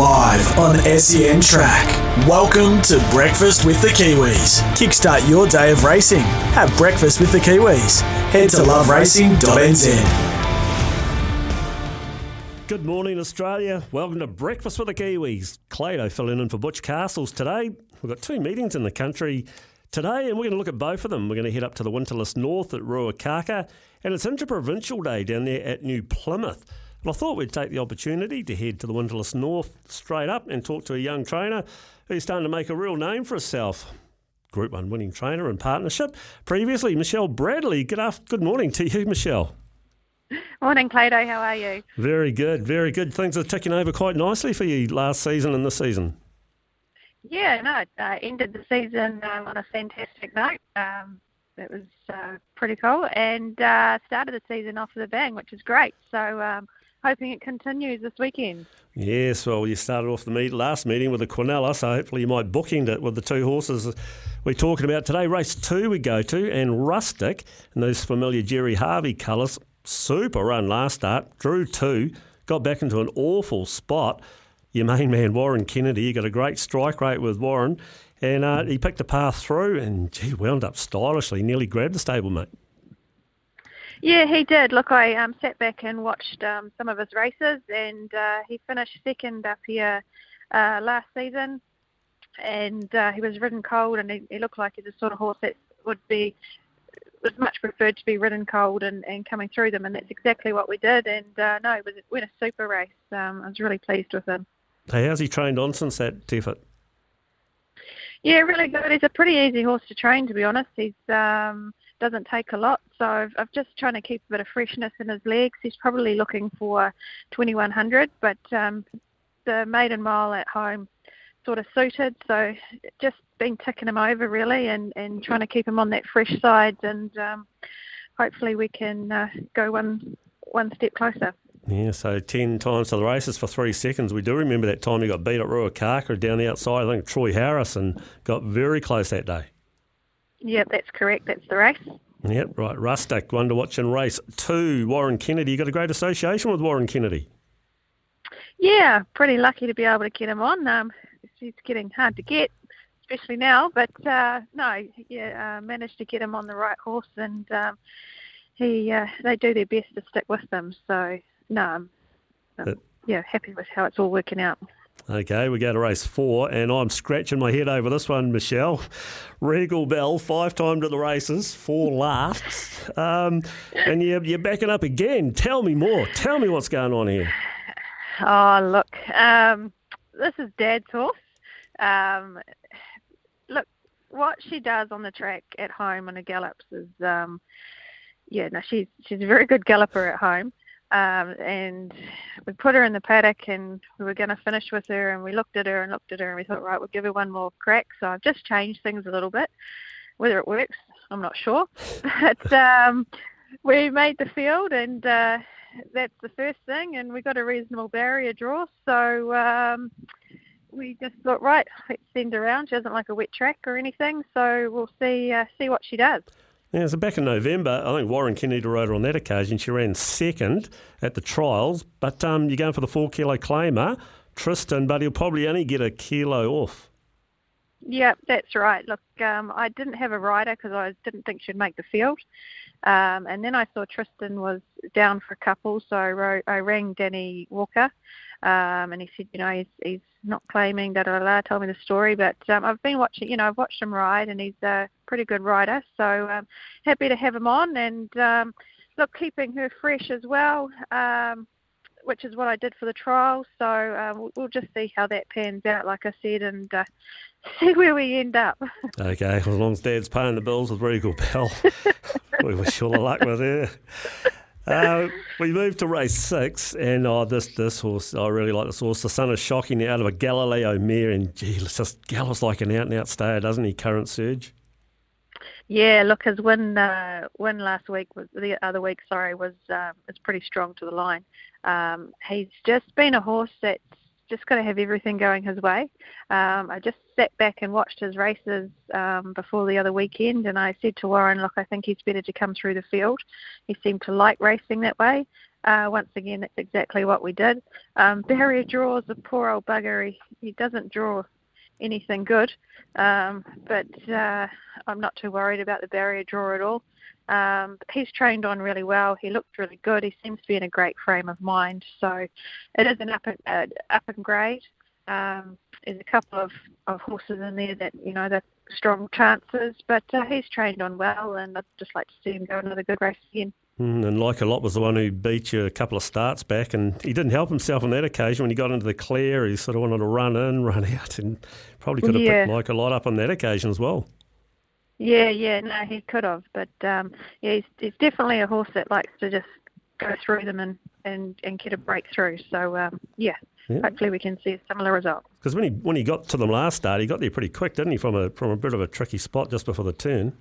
live on SEN Track. Welcome to Breakfast with the Kiwis. Kickstart your day of racing. Have breakfast with the Kiwis. Head to loveracing.nz. Good morning, Australia. Welcome to Breakfast with the Kiwis. Clado filling in for Butch Castles today. We've got two meetings in the country today, and we're going to look at both of them. We're going to head up to the Winterless North at Ruakaka, and it's Interprovincial Day down there at New Plymouth. And I thought we'd take the opportunity to head to the Winterless North straight up and talk to a young trainer who's starting to make a real name for herself. Group 1 winning trainer in partnership. Previously, Michelle Bradley. Good, after, good morning to you, Michelle. Morning, Clado. How are you? Very good, very good. Things are ticking over quite nicely for you last season and this season. Yeah, no, uh, ended the season um, on a fantastic note. Um, it was uh, pretty cool, and uh, started the season off with a bang, which is great. So, um, hoping it continues this weekend. Yes, well, you started off the meet, last meeting with the Quinella, so hopefully you might bookend it with the two horses we're talking about today. Race two we go to, and Rustic, and those familiar Gerry Harvey colours. Super run last start, drew two, got back into an awful spot. Your main man, Warren Kennedy, you got a great strike rate with Warren, and uh, he picked a path through and, gee, wound up stylishly, nearly grabbed the stablemate. Yeah, he did. Look, I um, sat back and watched um, some of his races, and uh, he finished second up here uh, last season. And uh, he was ridden cold, and he, he looked like he's the sort of horse that would be was much preferred to be ridden cold and, and coming through them, and that's exactly what we did. And uh, no, it was it went a super race. Um, I was really pleased with him. Hey, how's he trained on since that effort? Yeah, really good. He's a pretty easy horse to train, to be honest. He's um, doesn't take a lot. So I've, I've just trying to keep a bit of freshness in his legs. He's probably looking for 2100, but um, the maiden mile at home sort of suited. So just been ticking him over really, and and trying to keep him on that fresh side, and um, hopefully we can uh, go one one step closer. Yeah, so 10 times to the races for three seconds. We do remember that time he got beat at Ruakaka down the outside. I think Troy Harrison got very close that day. Yep, that's correct. That's the race. Yep, right. Rustic, one to watch in race two. Warren Kennedy. You got a great association with Warren Kennedy. Yeah, pretty lucky to be able to get him on. Um, he's getting hard to get, especially now. But uh, no, yeah, uh, managed to get him on the right horse, and um, he uh, they do their best to stick with them. So no, yeah, happy with how it's all working out. Okay, we go to race four, and I'm scratching my head over this one, Michelle. Regal Bell, five times to the races, four lasts. Um, and you're, you're backing up again. Tell me more. Tell me what's going on here. Oh, look, um, this is Dad's horse. Um, look, what she does on the track at home on the gallops is, um, yeah, no, she's she's a very good galloper at home. Um, and we put her in the paddock and we were going to finish with her and we looked at her and looked at her and we thought, right, we'll give her one more crack. So I've just changed things a little bit. Whether it works, I'm not sure. But um, we made the field and uh, that's the first thing. And we got a reasonable barrier draw. So um, we just thought, right, let's send her around. She doesn't like a wet track or anything. So we'll see uh, see what she does. Yeah, so back in November, I think Warren Kennedy rode her on that occasion. She ran second at the trials, but um, you're going for the four kilo claimer, Tristan, but he'll probably only get a kilo off. Yeah, that's right. Look, um, I didn't have a rider because I didn't think she'd make the field. Um, and then I saw Tristan was down for a couple, so I, wrote, I rang Danny Walker, um, and he said, you know, he's, he's not claiming, da da da, told me the story. But um, I've been watching, you know, I've watched him ride, and he's a pretty good rider. So um, happy to have him on, and um, look, keeping her fresh as well, um, which is what I did for the trial. So uh, we'll, we'll just see how that pans out, like I said, and uh, see where we end up. Okay, as long as Dad's paying the bills with Regal Bell, we wish you all the luck with her. Uh, we moved to race six, and oh, this this horse, I really like this horse. The son is shocking out of a Galileo mare, and gee, just gallops like an out and out stayer, doesn't he? Current surge. Yeah, look, his win uh, win last week was the other week. Sorry, was um, pretty strong to the line. Um, he's just been a horse that's just got to have everything going his way. Um, I just sat back and watched his races um, before the other weekend, and I said to Warren, "Look, I think he's better to come through the field. He seemed to like racing that way." Uh, once again, that's exactly what we did. Um, barrier draws, the poor old bugger. He, he doesn't draw anything good, um, but uh, I'm not too worried about the barrier draw at all. Um, he's trained on really well. He looked really good. He seems to be in a great frame of mind. So it is an up and, uh, up and grade. Um, there's a couple of, of horses in there that you know that strong chances, but uh, he's trained on well, and I'd just like to see him go another good race again. Mm, and like a lot was the one who beat you a couple of starts back, and he didn't help himself on that occasion. When he got into the clear, he sort of wanted to run in, run out, and probably could have yeah. picked like a lot up on that occasion as well. Yeah, yeah, no, he could have, but um, yeah, he's, he's definitely a horse that likes to just go through them and, and, and get a breakthrough. So um, yeah, yeah, hopefully we can see a similar result. Because when he when he got to them last start, he got there pretty quick, didn't he? From a from a bit of a tricky spot just before the turn.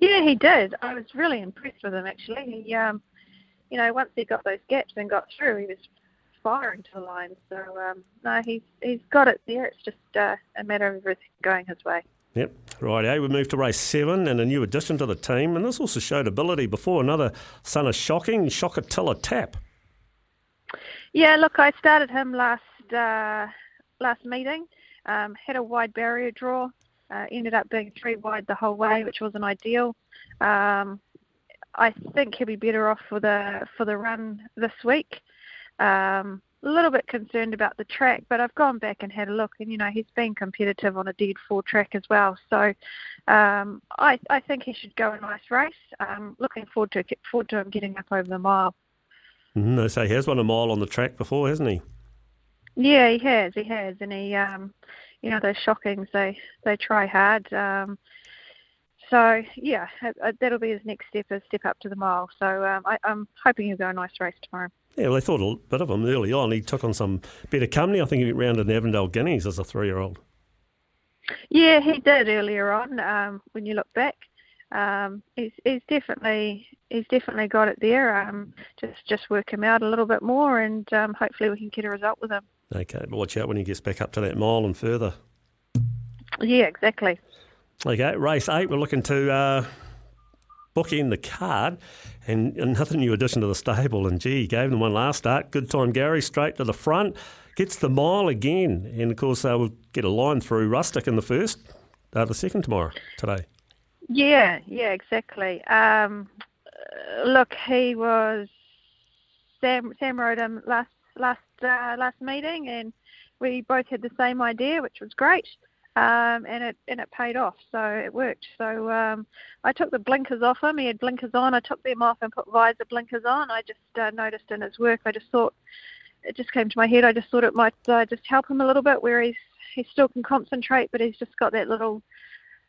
Yeah, he did. I was really impressed with him actually. He, um, you know, once he got those gaps and got through, he was firing to the line. So um, no, he's he's got it there. It's just uh, a matter of everything going his way. Yep, right. Eh? We moved to race seven and a new addition to the team, and this also showed ability before another son of shocking Shockatilla Tap. Yeah, look, I started him last uh, last meeting. Um, had a wide barrier draw. Uh, ended up being three wide the whole way, which wasn't ideal. Um, I think he'll be better off for the for the run this week. Um, a little bit concerned about the track, but I've gone back and had a look, and you know he's been competitive on a dead four track as well. So um, I I think he should go a nice race. Um, looking forward to forward to him getting up over the mile. Mm, they say he has won a mile on the track before, hasn't he? Yeah, he has. He has, and he um, you know those shockings they they try hard. Um, so yeah, that'll be his next step, is step up to the mile. So um, I, I'm hoping he'll go a nice race tomorrow. Yeah, well, they thought a bit of him early on. He took on some better company. I think he went round in Avondale Guineas as a three-year-old. Yeah, he did earlier on. Um, when you look back, um, he's, he's definitely he's definitely got it there. Um, just just work him out a little bit more, and um, hopefully we can get a result with him. Okay, but watch out when he gets back up to that mile and further. Yeah, exactly. Okay, race eight. We're looking to uh, book in the card, and another new addition to the stable. And gee, gave them one last start. Good time, Gary, straight to the front, gets the mile again, and of course they uh, will get a line through Rustic in the first, uh, the second tomorrow today. Yeah, yeah, exactly. Um, look, he was Sam. Sam rode him last last uh, last meeting, and we both had the same idea, which was great. Um, and it and it paid off, so it worked. So um, I took the blinkers off him. He had blinkers on. I took them off and put visor blinkers on. I just uh, noticed in his work. I just thought it just came to my head. I just thought it might uh, just help him a little bit, where he's he still can concentrate, but he's just got that little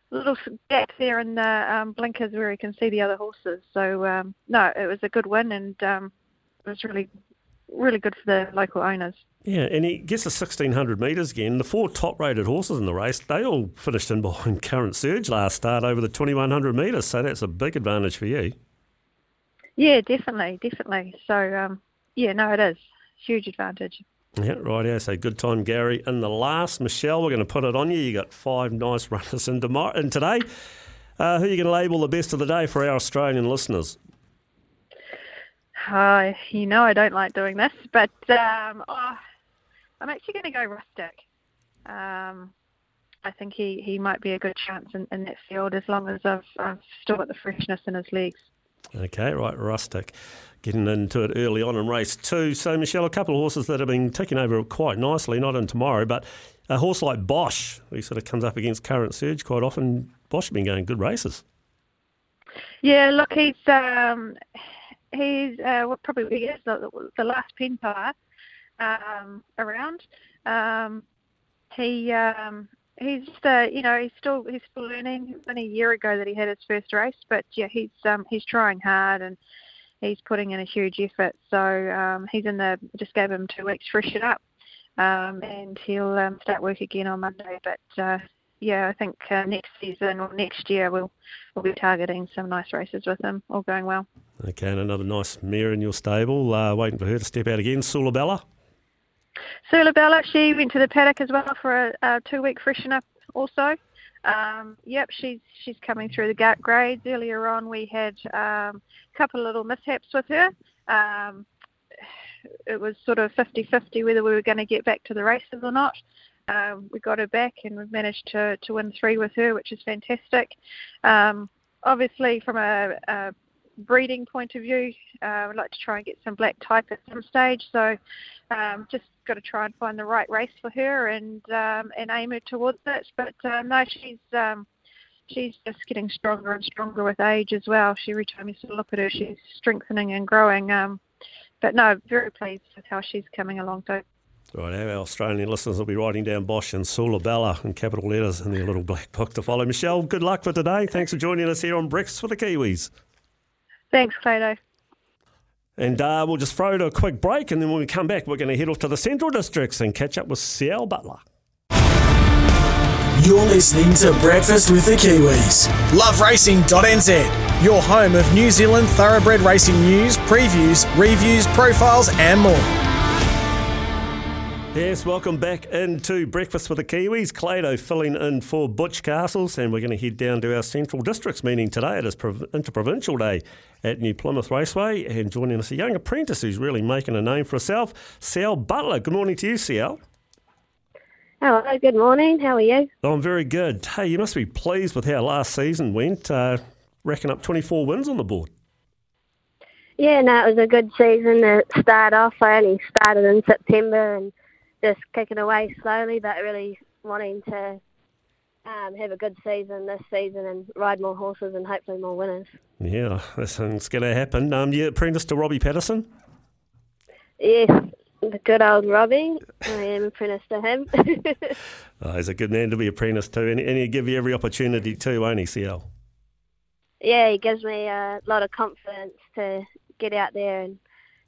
little gap there in the um, blinkers where he can see the other horses. So um, no, it was a good win, and um, it was really really good for the local owners. Yeah, and he gets the 1600 metres again. The four top rated horses in the race, they all finished in behind Current Surge last start over the 2100 metres, so that's a big advantage for you. Yeah, definitely, definitely. So, um, yeah, no, it is. Huge advantage. Yeah, right. Yeah, so good time, Gary. In the last, Michelle, we're going to put it on you. You got five nice runners in, tomorrow, in today. Uh, who are you going to label the best of the day for our Australian listeners? Uh, you know I don't like doing this, but um, oh, I'm actually going to go Rustic. Um, I think he, he might be a good chance in, in that field as long as I've, I've still got the freshness in his legs. Okay, right, Rustic. Getting into it early on in race two. So, Michelle, a couple of horses that have been ticking over quite nicely, not in tomorrow, but a horse like Bosch, he sort of comes up against Current Surge quite often. Bosch has been going good races. Yeah, look, he's um, he's uh, what probably is the, the last Pentire um, around. Um, he um, he's just uh, you know he's still he's still learning. It's only a year ago that he had his first race, but yeah, he's um, he's trying hard and he's putting in a huge effort. So um, he's in the just gave him two weeks to freshen up, um, and he'll um, start work again on Monday. But uh, yeah, I think uh, next season or next year we'll we'll be targeting some nice races with him. All going well. Okay, and another nice mare in your stable, uh, waiting for her to step out again, Sulabella. Sula Bella, she went to the paddock as well for a, a two-week freshen up also. Um, yep, she's she's coming through the grades. Earlier on, we had um, a couple of little mishaps with her. Um, it was sort of 50-50 whether we were going to get back to the races or not. Um, we got her back and we've managed to, to win three with her, which is fantastic. Um, obviously, from a, a breeding point of view, uh, we'd like to try and get some black type at some stage. So um, just got to try and find the right race for her and um, and aim her towards it. But uh, no, she's um, she's just getting stronger and stronger with age as well. She every time you sort of look at her, she's strengthening and growing. Um, but no, very pleased with how she's coming along. So. Right, our Australian listeners will be writing down Bosch and Sula Bella in capital letters in their little black book to follow. Michelle, good luck for today. Thanks for joining us here on Breakfast for the Kiwis. Thanks, Clado. And uh, we'll just throw to a quick break, and then when we come back, we're going to head off to the Central Districts and catch up with Ciel Butler. You're listening to Breakfast with the Kiwis. LoveRacing.nz, your home of New Zealand thoroughbred racing news, previews, reviews, profiles, and more. Yes, welcome back into Breakfast with the Kiwis. Clado filling in for Butch Castles, and we're going to head down to our Central Districts meeting today. It is Interprovincial Day at New Plymouth Raceway, and joining us a young apprentice who's really making a name for herself, Ciel Butler. Good morning to you, Ciel. Hello, good morning. How are you? I'm very good. Hey, you must be pleased with how last season went, uh, racking up 24 wins on the board. Yeah, no, it was a good season to start off. I only started in September and just kicking away slowly, but really wanting to um, have a good season this season and ride more horses and hopefully more winners. Yeah, this thing's going to happen. Um, you apprenticed to Robbie Patterson? Yes, the good old Robbie. I am apprenticed to him. oh, he's a good man to be apprenticed to, and, and he give you every opportunity too, won't he, Ciel? Yeah, he gives me a lot of confidence to get out there and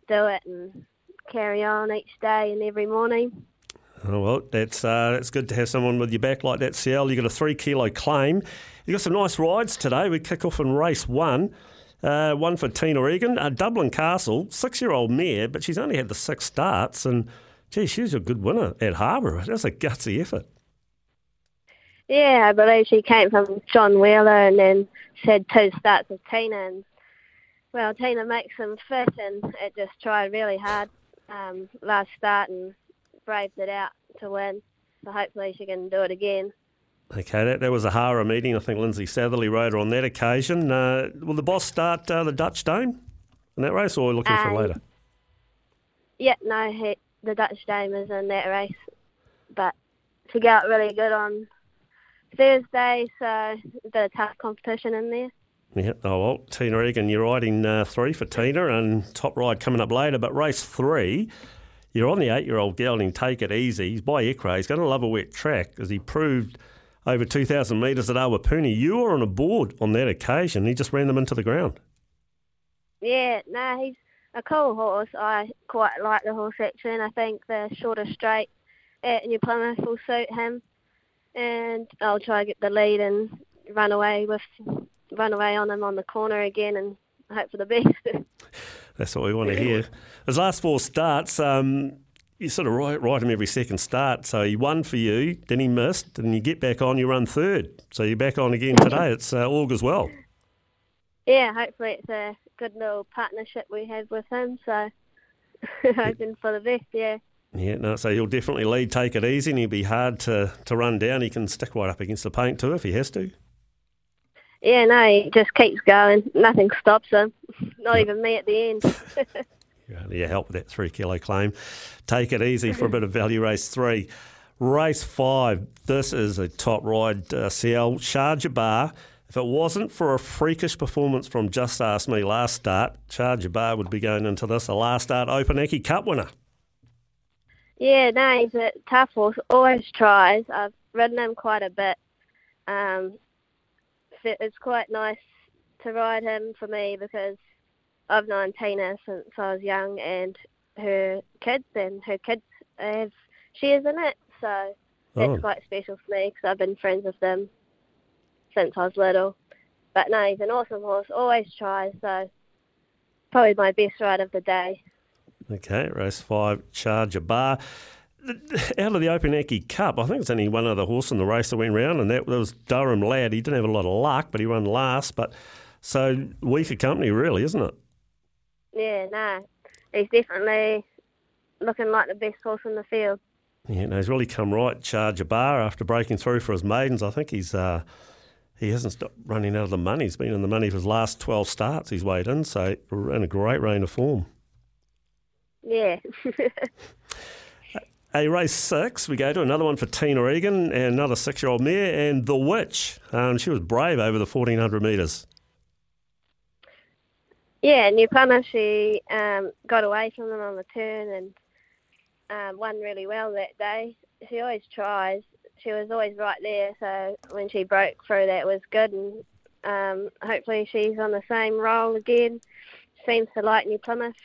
do it and carry on each day and every morning. Oh, well, that's uh, that's good to have someone with your back like that, Ciel. You got a three kilo claim. You got some nice rides today. We kick off in race one. Uh, one for Tina Egan, uh, Dublin Castle, six year old mare, but she's only had the six starts. And gee, she was a good winner at Hawera. That's a gutsy effort. Yeah, I believe she came from John Wheeler and then had two starts with Tina. And well, Tina makes them fit and it just tried really hard um, last start and braved it out to win. So hopefully she can do it again. Okay, that, that was a Hawera meeting. I think Lindsay Satherley rode her on that occasion. Uh, will the boss start uh, the Dutch Dame in that race, or are we looking um, for later? Yeah, no, he, the Dutch Dame is in that race, but she got really good on Thursday, so a bit of tough competition in there. Yeah, oh well, Tina Egan, you're riding uh, three for Tina, and top ride coming up later. But race three, you're on the eight-year-old gelding. Take it easy. He's by Ekraar. He's going to love a wet track, as he proved over 2,000 metres at Awapuni. You were on a board on that occasion. He just ran them into the ground. Yeah, no, he's a cool horse. I quite like the horse actually, I think the shorter straight at New Plymouth will suit him. And I'll try to get the lead and run away with run away on him on the corner again and hope for the best. That's what we want to hear. His last four starts, um, you sort of ride, ride him every second start. So he won for you, then he missed, and you get back on, you run third. So you're back on again today. It's uh, all as well. Yeah, hopefully it's a good little partnership we have with him. So hoping for the best, yeah. Yeah, no, so he'll definitely lead, take it easy, and he'll be hard to, to run down. He can stick right up against the paint too if he has to. Yeah, no, he just keeps going. Nothing stops him. Not even me at the end. yeah, help with that three kilo claim. Take it easy for a bit of value race three. Race five. This is a top ride. Uh, Ciel Shah Bar. If it wasn't for a freakish performance from Just Ask Me last start, Charger Bar would be going into this a last start Opunake Cup winner. Yeah, no, he's a tough horse. Always tries. I've ridden him quite a bit. Um, it's quite nice to ride him for me because I've known Tina since I was young, and her kids and her kids have shares in it, so that's oh. quite special for me because I've been friends with them since I was little. But no, he's an awesome horse. Always tries, so probably my best ride of the day. Okay, race five, Charger Bar. Out of the Open Opunake Cup, I think it's only one other horse in the race that went round, and that was Durham Lad. He didn't have a lot of luck, but he won last. But so weaker company, really, isn't it? Yeah, no, he's definitely looking like the best horse in the field. Yeah, no, he's really come right. Charger Bar after breaking through for his maidens. I think he's uh, he hasn't stopped running out of the money. He's been in the money for his last twelve starts. He's weighed in, so in a great reign of form. Yeah. A race six, we go to another one for Tina Egan and another six-year-old mare, and the Witch. Um, she was brave over the fourteen hundred metres. Yeah, New Plymouth. She um, got away from them on the turn and um, won really well that day. She always tries. She was always right there. So when she broke through, that was good. And um, hopefully she's on the same roll again. Seems to like New Plymouth.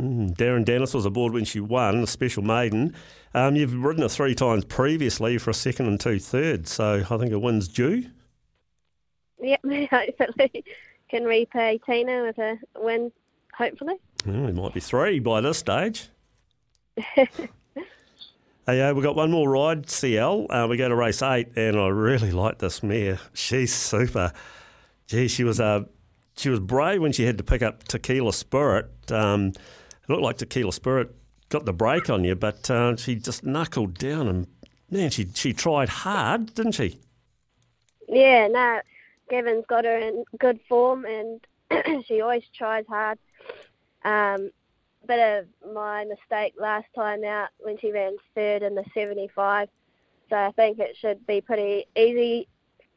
Mm, Darren Dennis was aboard when she won, the special maiden. Um, you've ridden her three times previously for a second and two thirds, so I think a win's due. Yep, hopefully can repay Tina with a win, hopefully. Well, it might be three by this stage. hey, uh, we've got one more ride, Ciel. Uh, we go to race eight, and I really like this mare. She's super. Gee, she was uh, she was brave when she had to pick up Tequila Spirit. Um, looked like Tequila Spirit got the break on you, but uh, she just knuckled down and man, she she tried hard, didn't she? Yeah, no. Gavin's got her in good form, and she always tries hard. Um, bit of my mistake last time out when she ran third in the 75. So I think it should be pretty easy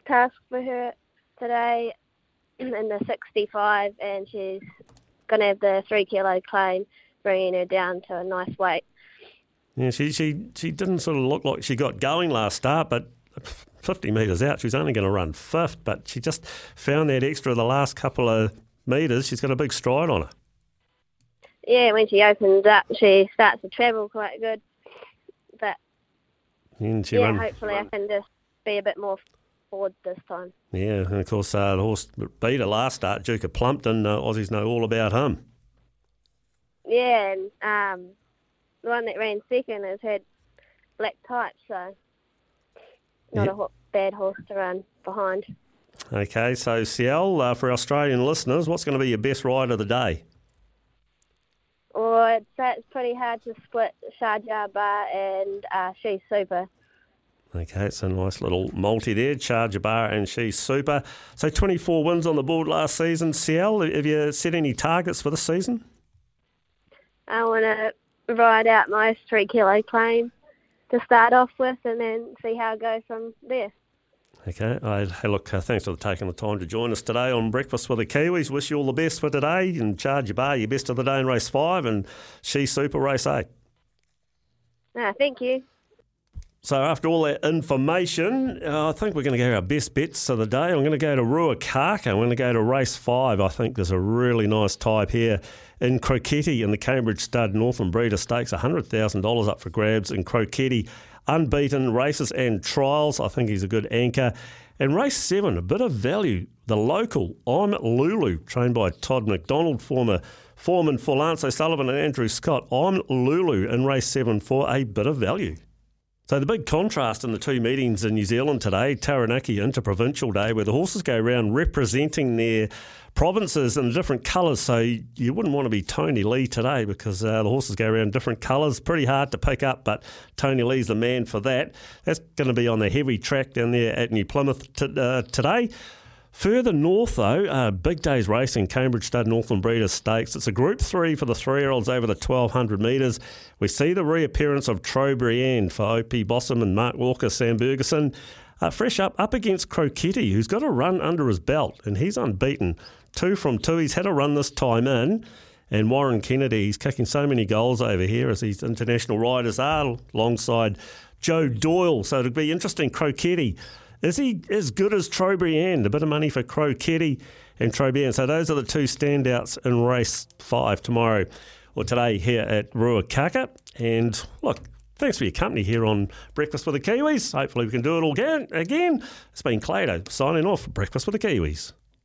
task for her today in the 65, and she's going to have the three kilo claim, bringing her down to a nice weight. Yeah, she she she didn't sort of look like she got going last start, but 50 metres out, she was only going to run fifth, but she just found that extra the last couple of metres. She's got a big stride on her. Yeah, when she opens up, she starts to travel quite good. But yeah, run, hopefully I can just be a bit more forward this time. Yeah, and of course uh, the horse beat her last start, Duke of Plumpton. Uh, Aussies know all about him. Yeah, and um, the one that ran second has had black type, so not yep. a bad horse to run behind. Okay, so Ciel, uh, for Australian listeners, what's going to be your best ride of the day? Well, I'd say it's pretty hard to split Sharjah Bar and uh, She's Super. Okay, it's a nice little multi there, Charger Bar and She's Super. So 24 wins on the board last season. Ciel, have you set any targets for the season? I want to ride out my three kilo claim to start off with and then see how it goes from there. Okay. I, hey, look, uh, thanks for taking the time to join us today on Breakfast with the Kiwis. Wish you all the best for today and charge your bar your best of the day in race five and She Super race eight. Ah, thank you. So after all that information, uh, I think we're going to go our best bets of the day. I'm going to go to Ruakaka. I'm going to go to race five. I think there's a really nice type here in Croquetti in the Cambridge Stud Northern Breeder Stakes. $100,000 up for grabs in Croquetti. Unbeaten races and trials. I think he's a good anchor. And race seven, a bit of value. The local, I'm Lulu, trained by Todd McDonald, former foreman for Lance O'Sullivan and Andrew Scott. I'm Lulu in race seven for a bit of value. So the big contrast in the two meetings in New Zealand today, Taranaki Interprovincial Day, where the horses go around representing their provinces in different colours. So you wouldn't want to be Tony Lee today because uh, the horses go around different colours. Pretty hard to pick up, but Tony Lee's the man for that. That's going to be on the heavy track down there at New Plymouth t- uh, today. Further north, though, uh, Big Days Racing, Cambridge Stud Northland Breeders Stakes. It's a Group 3 for the three-year-olds over the 1,200 metres. We see the reappearance of Trobriand for Opie Bosson and Mark Walker, Sam Bergerson. Uh, fresh up, up against Croquetti, who's got a run under his belt, and he's unbeaten. Two from two. He's had a run this time in. And Warren Kennedy, he's kicking so many goals over here as these international riders are, alongside Joe Doyle. So it'll be interesting. Croquetti is he as good as Trobriand? A bit of money for Croquetti and Trobriand. So those are the two standouts in race five tomorrow or today here at Ruakaka. And look, thanks for your company here on Breakfast with the Kiwis. Hopefully we can do it all again. again. It's been Clado signing off for Breakfast with the Kiwis.